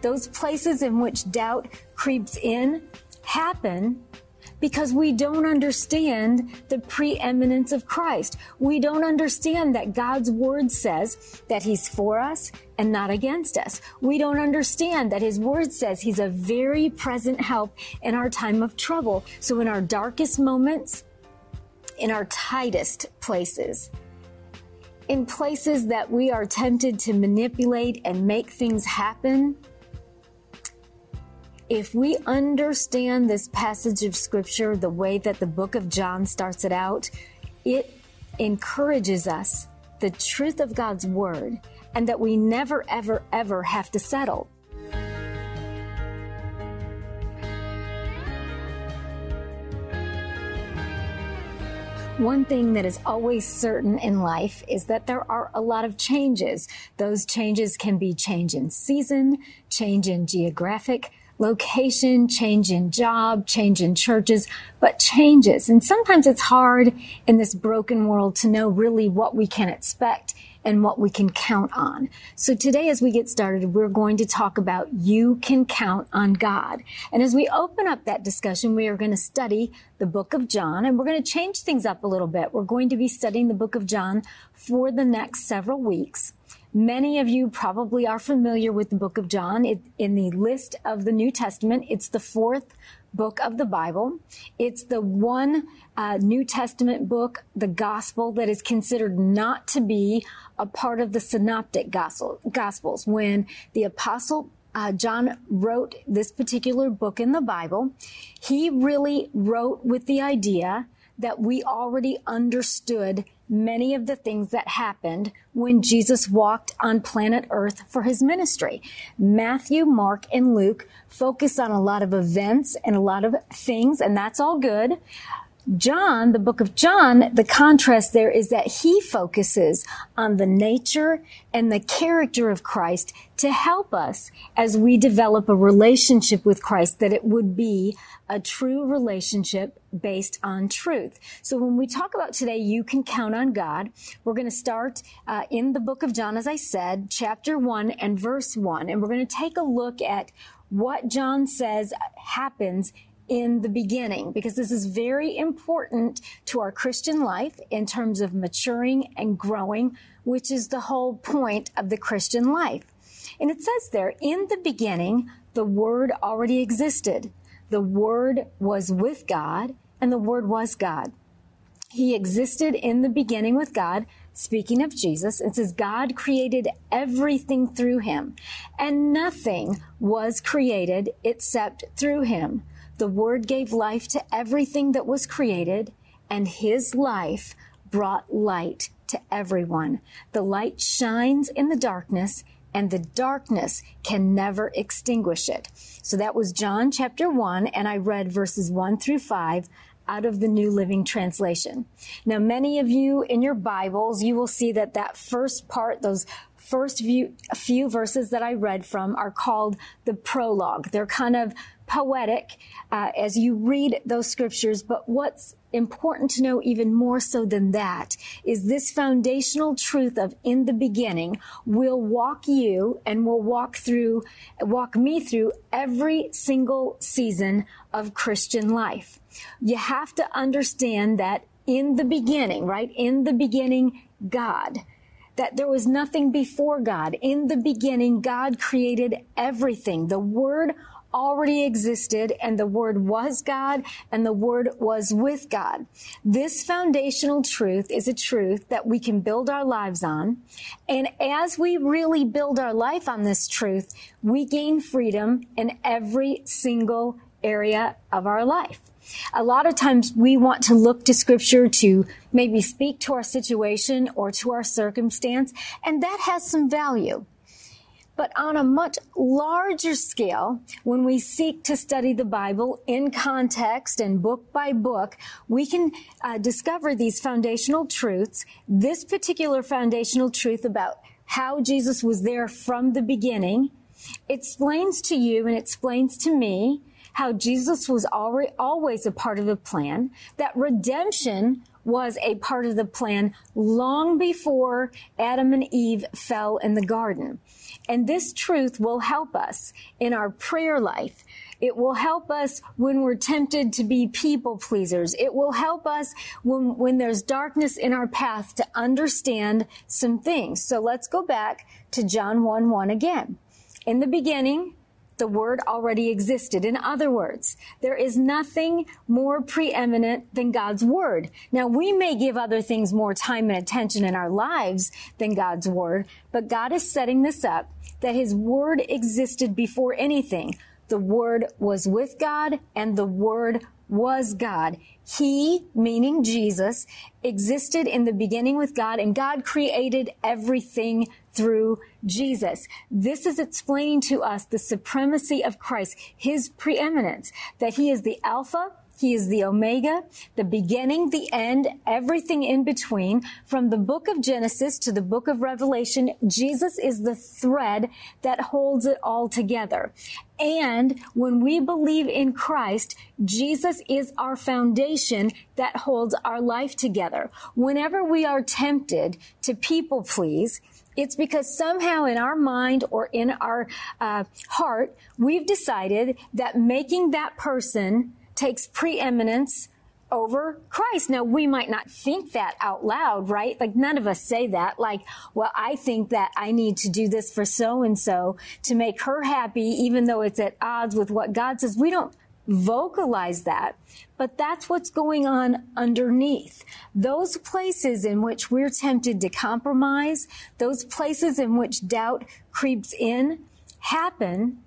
those places in which doubt creeps in happen because we don't understand the preeminence of Christ. We don't understand that God's word says that he's for us and not against us. We don't understand that his word says he's a very present help in our time of trouble. So in our darkest moments, in our tightest places, in places that we are tempted to manipulate and make things happen, if we understand this passage of scripture the way that the book of John starts it out, it encourages us the truth of God's word and that we never, ever, ever have to settle. One thing that is always certain in life is that there are a lot of changes. Those changes can be change in season, change in geographic location, change in job, change in churches, but changes. And sometimes it's hard in this broken world to know really what we can expect and what we can count on. So today, as we get started, we're going to talk about you can count on God. And as we open up that discussion, we are going to study the book of John and we're going to change things up a little bit. We're going to be studying the book of John for the next several weeks. Many of you probably are familiar with the book of John. It, in the list of the New Testament, it's the fourth book of the Bible. It's the one uh, New Testament book, the gospel, that is considered not to be a part of the synoptic gospel, gospels. When the apostle uh, John wrote this particular book in the Bible, he really wrote with the idea that we already understood many of the things that happened when Jesus walked on planet Earth for his ministry. Matthew, Mark, and Luke focus on a lot of events and a lot of things, and that's all good. John, the book of John, the contrast there is that he focuses on the nature and the character of Christ to help us as we develop a relationship with Christ, that it would be a true relationship based on truth. So when we talk about today, you can count on God. We're going to start uh, in the book of John, as I said, chapter one and verse one, and we're going to take a look at what John says happens in the beginning because this is very important to our Christian life in terms of maturing and growing, which is the whole point of the Christian life. And it says there, in the beginning, the Word already existed. The Word was with God, and the Word was God. He existed in the beginning with God. Speaking of Jesus, it says God created everything through him, and nothing was created except through him. The Word gave life to everything that was created, and His life brought light to everyone. The light shines in the darkness, and the darkness can never extinguish it. So that was John chapter 1, and I read verses 1 through 5 out of the New Living Translation. Now, many of you in your Bibles, you will see that that first part, those first few, few verses that I read from are called the prologue. They're kind of poetic uh, as you read those scriptures. But what's important to know even more so than that is this foundational truth of in the beginning will walk you and will walk through, walk me through every single season of Christian life. You have to understand that in the beginning, right? In the beginning, God that there was nothing before God. In the beginning, God created everything. The Word already existed and the Word was God and the Word was with God. This foundational truth is a truth that we can build our lives on. And as we really build our life on this truth, we gain freedom in every single area of our life. A lot of times we want to look to scripture to maybe speak to our situation or to our circumstance, and that has some value. But on a much larger scale, when we seek to study the Bible in context and book by book, we can uh, discover these foundational truths. This particular foundational truth about how Jesus was there from the beginning explains to you and explains to me how Jesus was always a part of the plan, that redemption was a part of the plan long before Adam and Eve fell in the garden. And this truth will help us in our prayer life. It will help us when we're tempted to be people pleasers. It will help us when, when there's darkness in our path to understand some things. So let's go back to John 1 1 again. In the beginning, the word already existed. In other words, there is nothing more preeminent than God's word. Now, we may give other things more time and attention in our lives than God's word, but God is setting this up that his word existed before anything. The Word was with God and the Word was God. He, meaning Jesus, existed in the beginning with God and God created everything through Jesus. This is explaining to us the supremacy of Christ, His preeminence, that He is the Alpha, he is the Omega, the beginning, the end, everything in between. From the book of Genesis to the book of Revelation, Jesus is the thread that holds it all together. And when we believe in Christ, Jesus is our foundation that holds our life together. Whenever we are tempted to people please, it's because somehow in our mind or in our uh, heart, we've decided that making that person takes preeminence over Christ. Now, we might not think that out loud, right? Like none of us say that. Like, well, I think that I need to do this for so and so to make her happy, even though it's at odds with what God says. We don't vocalize that, but that's what's going on underneath. Those places in which we're tempted to compromise, those places in which doubt creeps in, happen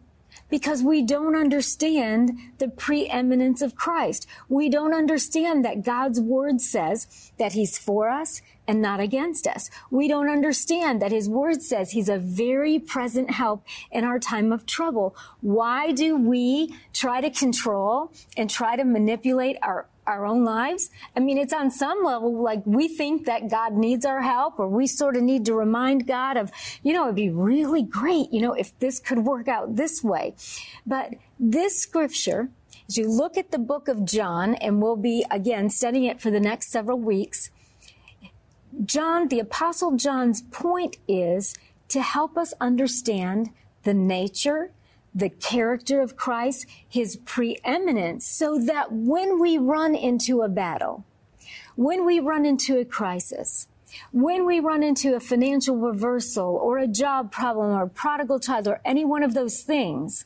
because we don't understand the preeminence of Christ. We don't understand that God's word says that he's for us and not against us. We don't understand that his word says he's a very present help in our time of trouble. Why do we try to control and try to manipulate our our own lives. I mean, it's on some level like we think that God needs our help or we sort of need to remind God of, you know, it'd be really great, you know, if this could work out this way. But this scripture, as you look at the book of John, and we'll be again studying it for the next several weeks, John, the apostle John's point is to help us understand the nature the character of Christ, his preeminence, so that when we run into a battle, when we run into a crisis, when we run into a financial reversal or a job problem or a prodigal child or any one of those things,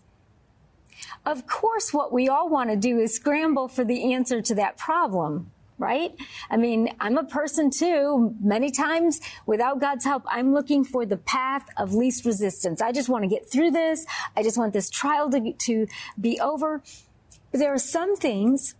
of course, what we all want to do is scramble for the answer to that problem right? I mean, I'm a person too. Many times without God's help, I'm looking for the path of least resistance. I just want to get through this. I just want this trial to, to be over. But there are some things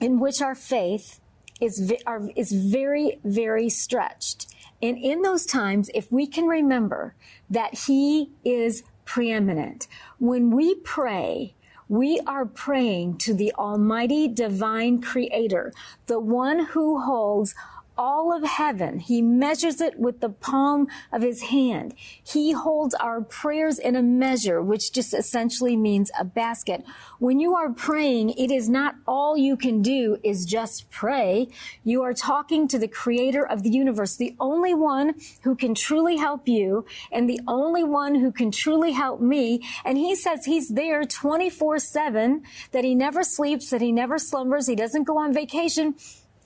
in which our faith is, are, is very, very stretched. And in those times, if we can remember that He is preeminent, when we pray, we are praying to the Almighty Divine Creator, the one who holds all of heaven. He measures it with the palm of his hand. He holds our prayers in a measure, which just essentially means a basket. When you are praying, it is not all you can do is just pray. You are talking to the creator of the universe, the only one who can truly help you and the only one who can truly help me. And he says he's there 24 seven, that he never sleeps, that he never slumbers. He doesn't go on vacation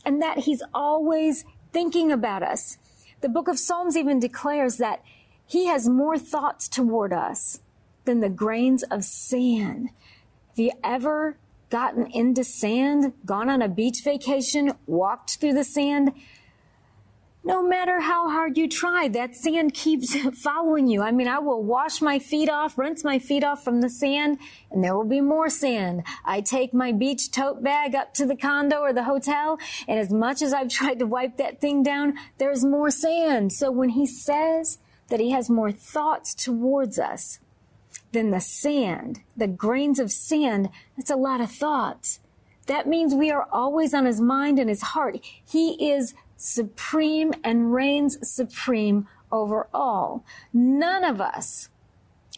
and that he's always thinking about us. The book of Psalms even declares that he has more thoughts toward us than the grains of sand. Have you ever gotten into sand, gone on a beach vacation, walked through the sand? No matter how hard you try, that sand keeps following you. I mean, I will wash my feet off, rinse my feet off from the sand, and there will be more sand. I take my beach tote bag up to the condo or the hotel, and as much as I've tried to wipe that thing down, there's more sand. So when he says that he has more thoughts towards us than the sand, the grains of sand, that's a lot of thoughts. That means we are always on his mind and his heart. He is supreme and reigns supreme over all. None of us,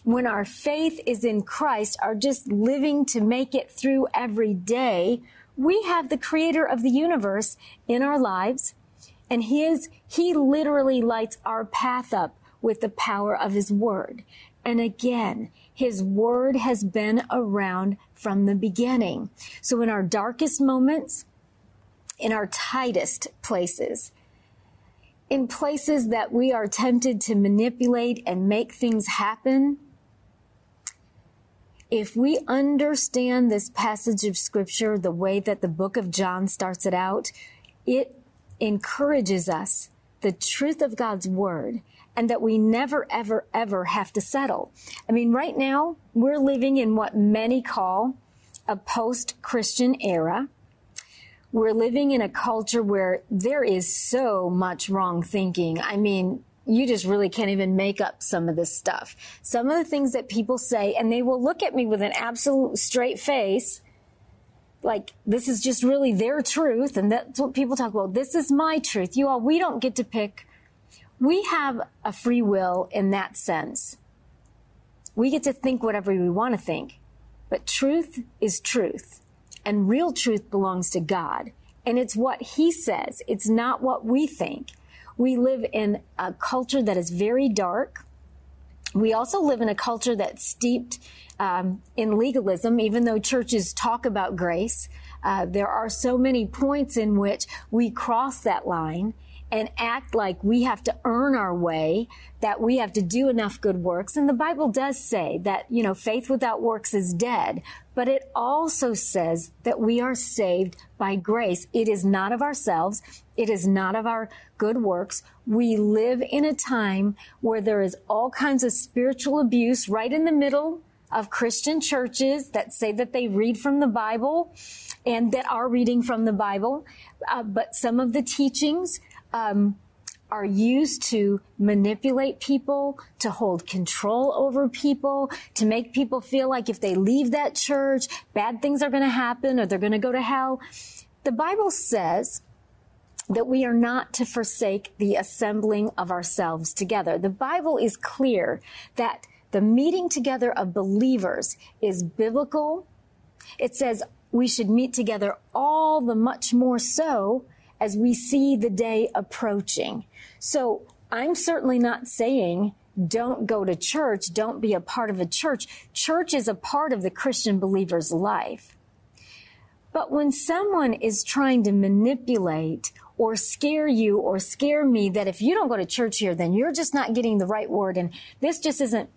when our faith is in Christ, are just living to make it through every day. We have the creator of the universe in our lives and his, he literally lights our path up with the power of his word. And again, his word has been around from the beginning. So in our darkest moments, in our tightest places, in places that we are tempted to manipulate and make things happen, if we understand this passage of scripture the way that the book of John starts it out, it encourages us the truth of God's word and that we never, ever, ever have to settle. I mean, right now we're living in what many call a post-Christian era. We're living in a culture where there is so much wrong thinking. I mean, you just really can't even make up some of this stuff. Some of the things that people say, and they will look at me with an absolute straight face, like this is just really their truth, and that's what people talk about. This is my truth. You all, we don't get to pick we have a free will in that sense. We get to think whatever we want to think, but truth is truth and real truth belongs to God. And it's what he says. It's not what we think. We live in a culture that is very dark. We also live in a culture that's steeped um, in legalism, even though churches talk about grace. Uh, there are so many points in which we cross that line and act like we have to earn our way, that we have to do enough good works. And the Bible does say that, you know, faith without works is dead. But it also says that we are saved by grace. It is not of ourselves. It is not of our good works. We live in a time where there is all kinds of spiritual abuse right in the middle of Christian churches that say that they read from the Bible and that are reading from the Bible. Uh, but some of the teachings um, are used to manipulate people, to hold control over people, to make people feel like if they leave that church, bad things are going to happen or they're going to go to hell. The Bible says that we are not to forsake the assembling of ourselves together. The Bible is clear that the meeting together of believers is biblical. It says we should meet together all the much more so as we see the day approaching. So I'm certainly not saying don't go to church, don't be a part of a church. Church is a part of the Christian believer's life. But when someone is trying to manipulate or scare you or scare me that if you don't go to church here, then you're just not getting the right word and this just isn't,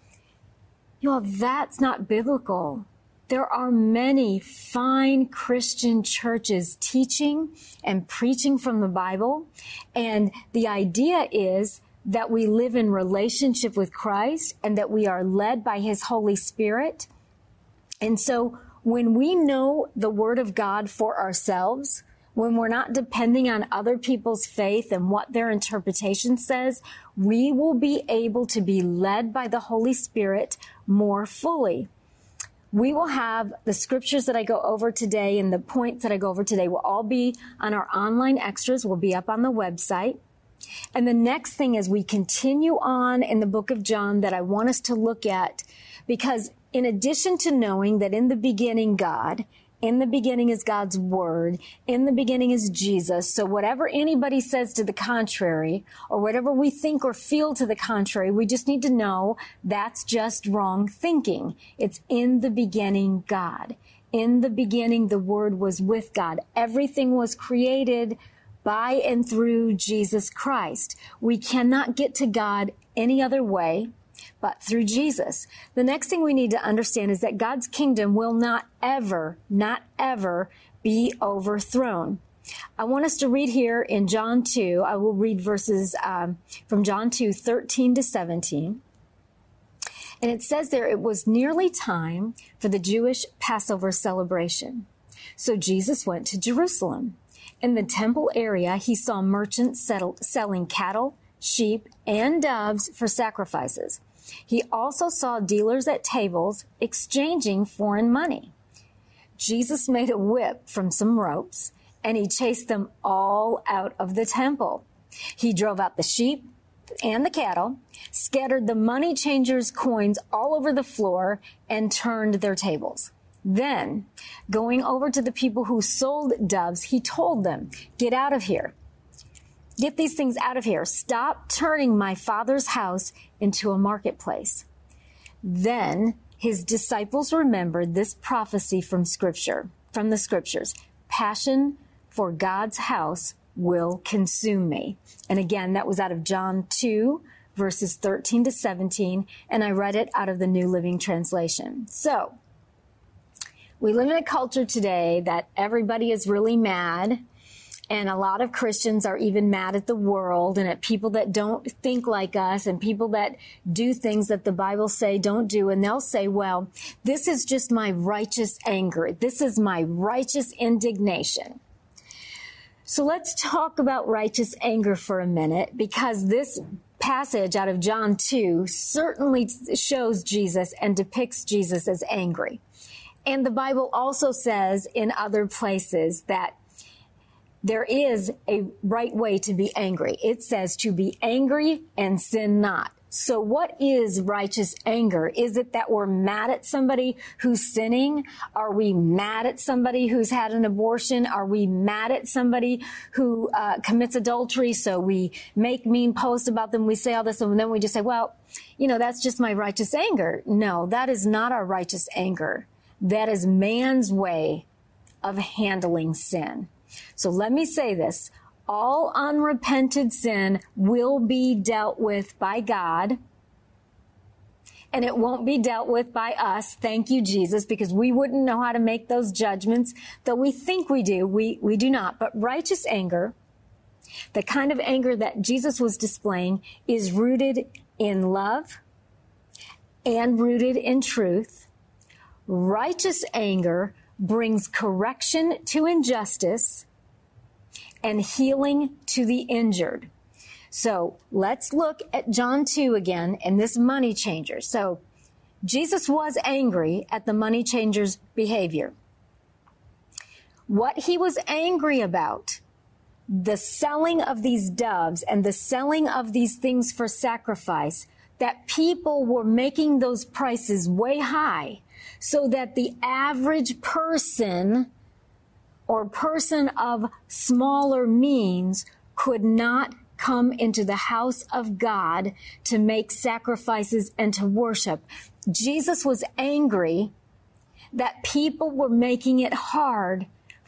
you know, that's not biblical. There are many fine Christian churches teaching and preaching from the Bible. And the idea is that we live in relationship with Christ and that we are led by His Holy Spirit. And so when we know the Word of God for ourselves, when we're not depending on other people's faith and what their interpretation says, we will be able to be led by the Holy Spirit more fully we will have the scriptures that I go over today and the points that I go over today will all be on our online extras, will be up on the website. And the next thing as we continue on in the book of John that I want us to look at, because in addition to knowing that in the beginning God in the beginning is God's word. In the beginning is Jesus. So whatever anybody says to the contrary, or whatever we think or feel to the contrary, we just need to know that's just wrong thinking. It's in the beginning God. In the beginning, the word was with God. Everything was created by and through Jesus Christ. We cannot get to God any other way but through Jesus. The next thing we need to understand is that God's kingdom will not ever, not ever be overthrown. I want us to read here in John 2. I will read verses um, from John 2, 13 to 17. And it says there, it was nearly time for the Jewish Passover celebration. So Jesus went to Jerusalem. In the temple area, he saw merchants settle, selling cattle, sheep, and doves for sacrifices. He also saw dealers at tables exchanging foreign money. Jesus made a whip from some ropes and he chased them all out of the temple. He drove out the sheep and the cattle, scattered the money changers' coins all over the floor, and turned their tables. Then, going over to the people who sold doves, he told them, Get out of here. Get these things out of here. Stop turning my father's house into a marketplace. Then his disciples remembered this prophecy from scripture, from the scriptures. Passion for God's house will consume me. And again, that was out of John 2, verses 13 to 17, and I read it out of the New Living Translation. So, we live in a culture today that everybody is really mad and a lot of Christians are even mad at the world and at people that don't think like us and people that do things that the Bible say don't do. And they'll say, well, this is just my righteous anger. This is my righteous indignation. So let's talk about righteous anger for a minute because this passage out of John 2 certainly shows Jesus and depicts Jesus as angry. And the Bible also says in other places that there is a right way to be angry. It says to be angry and sin not. So what is righteous anger? Is it that we're mad at somebody who's sinning? Are we mad at somebody who's had an abortion? Are we mad at somebody who uh, commits adultery? So we make mean posts about them. We say all this and then we just say, well, you know, that's just my righteous anger. No, that is not our righteous anger. That is man's way of handling sin. So let me say this. All unrepented sin will be dealt with by God and it won't be dealt with by us. Thank you, Jesus, because we wouldn't know how to make those judgments, though we think we do. We, we do not. But righteous anger, the kind of anger that Jesus was displaying, is rooted in love and rooted in truth. Righteous anger brings correction to injustice and healing to the injured. So let's look at John 2 again and this money changer. So Jesus was angry at the money changer's behavior. What he was angry about, the selling of these doves and the selling of these things for sacrifice, that people were making those prices way high so that the average person or person of smaller means could not come into the house of God to make sacrifices and to worship. Jesus was angry that people were making it hard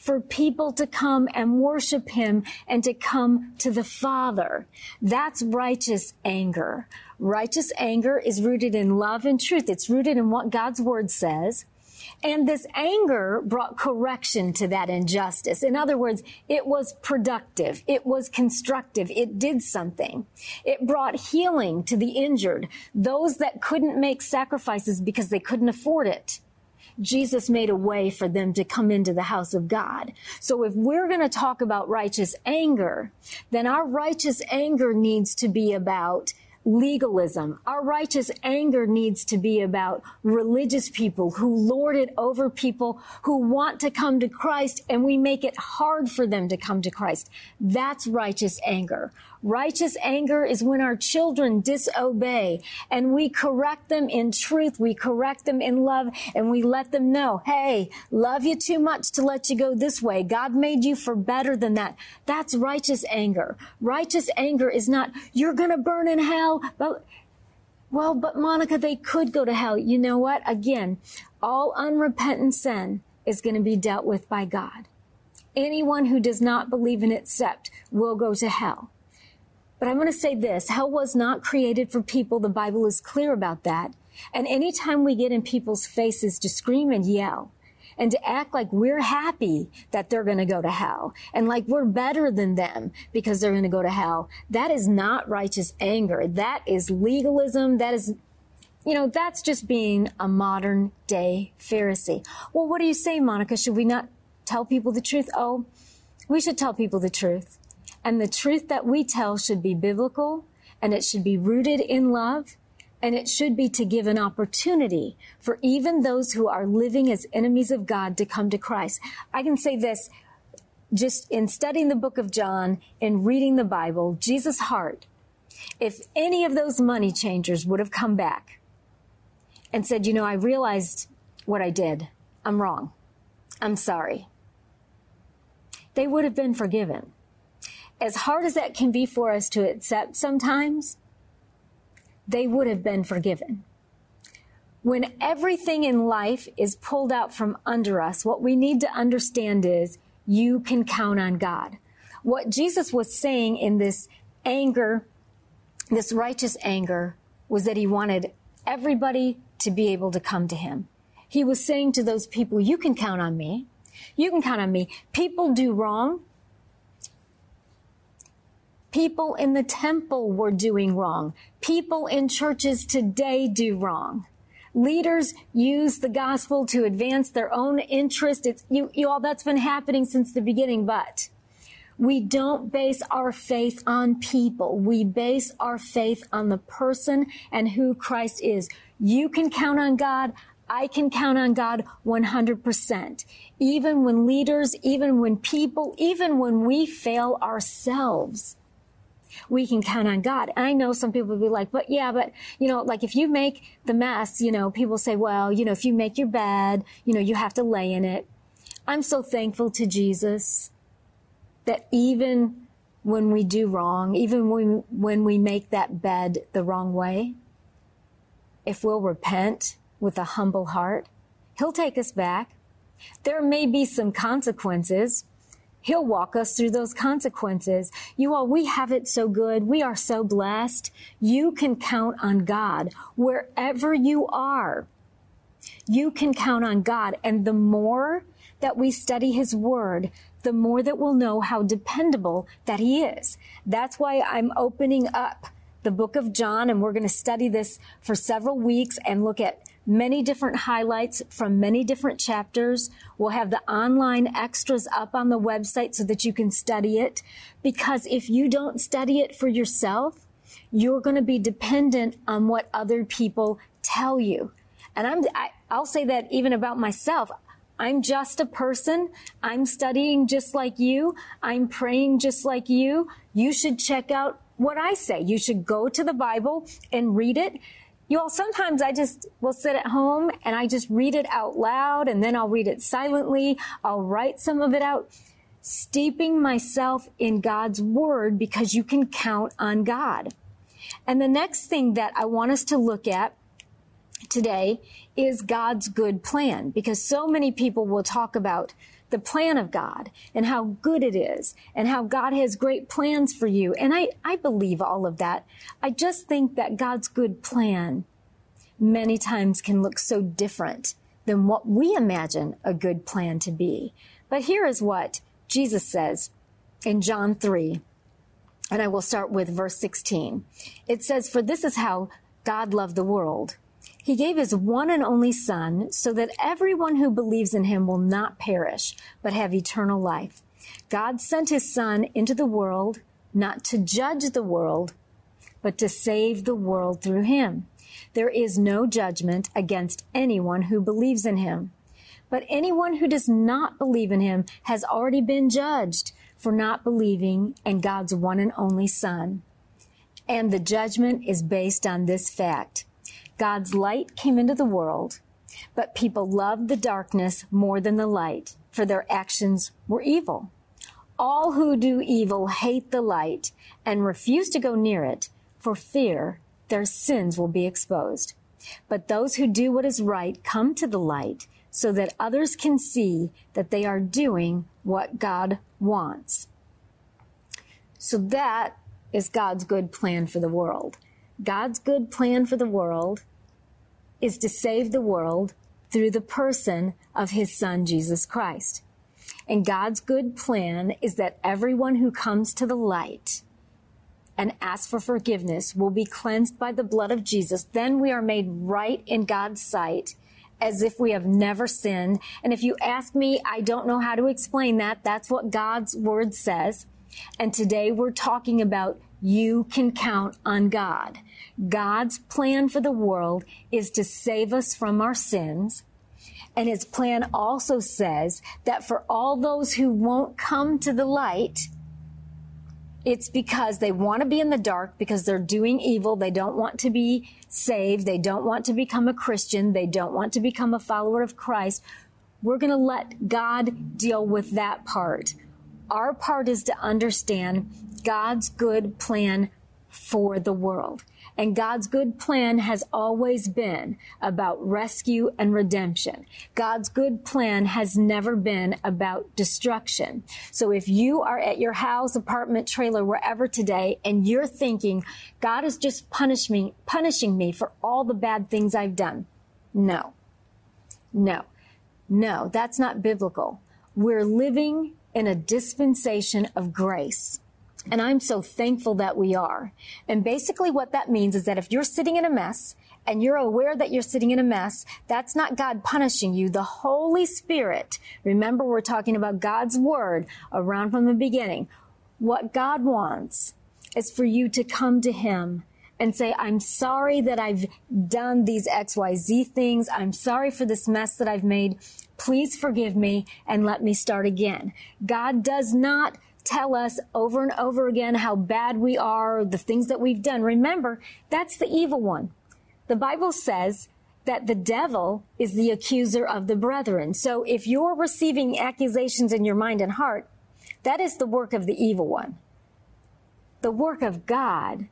for people to come and worship him and to come to the Father. That's righteous anger. Righteous anger is rooted in love and truth. It's rooted in what God's word says. And this anger brought correction to that injustice. In other words, it was productive. It was constructive. It did something. It brought healing to the injured, those that couldn't make sacrifices because they couldn't afford it. Jesus made a way for them to come into the house of God. So if we're going to talk about righteous anger, then our righteous anger needs to be about legalism. Our righteous anger needs to be about religious people who lord it over people who want to come to Christ and we make it hard for them to come to Christ. That's righteous anger. Righteous anger is when our children disobey and we correct them in truth. We correct them in love and we let them know, hey, love you too much to let you go this way. God made you for better than that. That's righteous anger. Righteous anger is not, you're going to burn in hell, but well, but Monica, they could go to hell. You know what? Again, all unrepentant sin is going to be dealt with by God. Anyone who does not believe and accept will go to hell. But I'm going to say this hell was not created for people. The Bible is clear about that. And anytime we get in people's faces to scream and yell, and to act like we're happy that they're going to go to hell and like we're better than them because they're going to go to hell. That is not righteous anger. That is legalism. That is, you know, that's just being a modern day Pharisee. Well, what do you say, Monica? Should we not tell people the truth? Oh, we should tell people the truth. And the truth that we tell should be biblical and it should be rooted in love and it should be to give an opportunity for even those who are living as enemies of God to come to Christ. I can say this just in studying the book of John and reading the Bible, Jesus' heart, if any of those money changers would have come back and said, you know, I realized what I did. I'm wrong. I'm sorry. They would have been forgiven. As hard as that can be for us to accept sometimes, they would have been forgiven. When everything in life is pulled out from under us, what we need to understand is you can count on God. What Jesus was saying in this anger, this righteous anger, was that he wanted everybody to be able to come to him. He was saying to those people, you can count on me. You can count on me. People do wrong. People in the temple were doing wrong. People in churches today do wrong. Leaders use the gospel to advance their own interest. It's you, you all that's been happening since the beginning, but we don't base our faith on people. We base our faith on the person and who Christ is. You can count on God. I can count on God 100%. Even when leaders, even when people, even when we fail ourselves, we can count on God. I know some people will be like, but yeah, but you know, like if you make the mess, you know, people say, well, you know, if you make your bed, you know, you have to lay in it. I'm so thankful to Jesus that even when we do wrong, even when, when we make that bed the wrong way, if we'll repent with a humble heart, He'll take us back. There may be some consequences. He'll walk us through those consequences. You all, we have it so good. We are so blessed. You can count on God wherever you are. You can count on God. And the more that we study His Word, the more that we'll know how dependable that He is. That's why I'm opening up the book of John and we're going to study this for several weeks and look at many different highlights from many different chapters. We'll have the online extras up on the website so that you can study it. Because if you don't study it for yourself, you're going to be dependent on what other people tell you. And I'm, I, I'll say that even about myself. I'm just a person. I'm studying just like you. I'm praying just like you. You should check out what I say. You should go to the Bible and read it you all, sometimes I just will sit at home and I just read it out loud and then I'll read it silently. I'll write some of it out, steeping myself in God's word because you can count on God. And the next thing that I want us to look at today is God's good plan because so many people will talk about the plan of God and how good it is and how God has great plans for you. And I, I believe all of that. I just think that God's good plan many times can look so different than what we imagine a good plan to be. But here is what Jesus says in John 3, and I will start with verse 16. It says, For this is how God loved the world he gave his one and only son so that everyone who believes in him will not perish, but have eternal life. God sent his son into the world not to judge the world, but to save the world through him. There is no judgment against anyone who believes in him. But anyone who does not believe in him has already been judged for not believing in God's one and only son. And the judgment is based on this fact. God's light came into the world, but people loved the darkness more than the light, for their actions were evil. All who do evil hate the light and refuse to go near it for fear their sins will be exposed. But those who do what is right come to the light so that others can see that they are doing what God wants. So that is God's good plan for the world. God's good plan for the world is to save the world through the person of his son, Jesus Christ. And God's good plan is that everyone who comes to the light and asks for forgiveness will be cleansed by the blood of Jesus. Then we are made right in God's sight as if we have never sinned. And if you ask me, I don't know how to explain that. That's what God's word says. And today we're talking about you can count on God. God's plan for the world is to save us from our sins. And his plan also says that for all those who won't come to the light, it's because they want to be in the dark because they're doing evil. They don't want to be saved. They don't want to become a Christian. They don't want to become a follower of Christ. We're going to let God deal with that part. Our part is to understand God's good plan for the world. And God's good plan has always been about rescue and redemption. God's good plan has never been about destruction. So if you are at your house, apartment, trailer, wherever today, and you're thinking, God is just punish me, punishing me for all the bad things I've done. No. No. No, that's not biblical. We're living in a dispensation of grace. And I'm so thankful that we are. And basically what that means is that if you're sitting in a mess and you're aware that you're sitting in a mess, that's not God punishing you. The Holy Spirit, remember we're talking about God's word around from the beginning. What God wants is for you to come to Him and say, I'm sorry that I've done these XYZ things. I'm sorry for this mess that I've made. Please forgive me and let me start again. God does not tell us over and over again how bad we are, the things that we've done. Remember, that's the evil one. The Bible says that the devil is the accuser of the brethren. So if you're receiving accusations in your mind and heart, that is the work of the evil one. The work of God,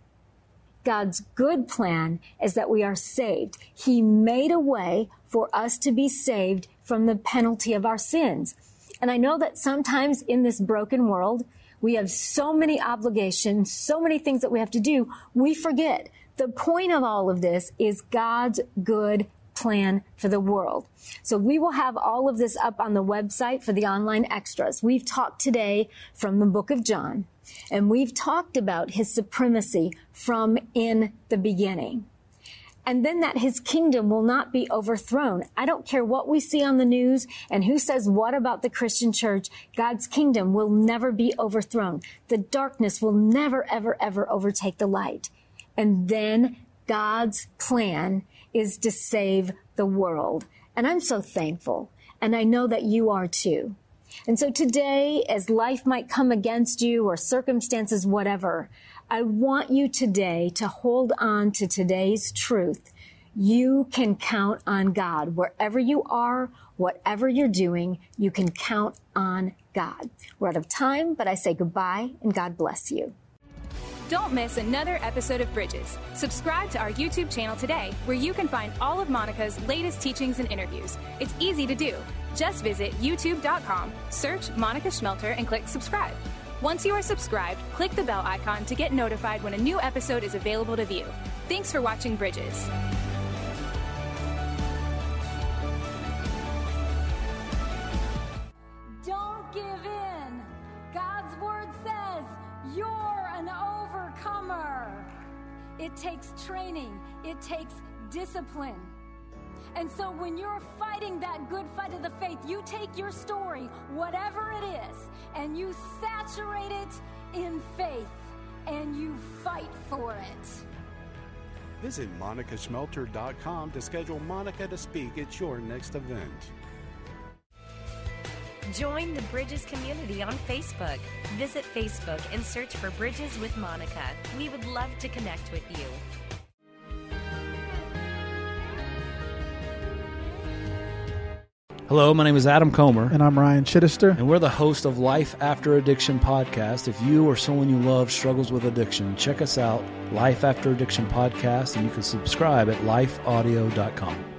God's good plan is that we are saved. He made a way for us to be saved from the penalty of our sins. And I know that sometimes in this broken world, we have so many obligations, so many things that we have to do, we forget. The point of all of this is God's good plan for the world. So we will have all of this up on the website for the online extras. We've talked today from the book of John, and we've talked about his supremacy from in the beginning and then that his kingdom will not be overthrown. I don't care what we see on the news and who says what about the Christian church. God's kingdom will never be overthrown. The darkness will never, ever, ever overtake the light. And then God's plan is to save the world. And I'm so thankful. And I know that you are too. And so today, as life might come against you or circumstances, whatever, I want you today to hold on to today's truth. You can count on God. Wherever you are, whatever you're doing, you can count on God. We're out of time, but I say goodbye and God bless you. Don't miss another episode of Bridges. Subscribe to our YouTube channel today, where you can find all of Monica's latest teachings and interviews. It's easy to do. Just visit youtube.com, search Monica Schmelter, and click subscribe. Once you are subscribed, click the bell icon to get notified when a new episode is available to view. Thanks for watching Bridges. Don't give in. God's word says you're. It takes training, it takes discipline. And so when you're fighting that good fight of the faith, you take your story, whatever it is, and you saturate it in faith and you fight for it. Visit monicaschmelter.com to schedule Monica to speak at your next event. Join the Bridges community on Facebook. Visit Facebook and search for Bridges with Monica. We would love to connect with you. Hello, my name is Adam Comer. And I'm Ryan Chittister. And we're the host of Life After Addiction podcast. If you or someone you love struggles with addiction, check us out, Life After Addiction podcast, and you can subscribe at lifeaudio.com.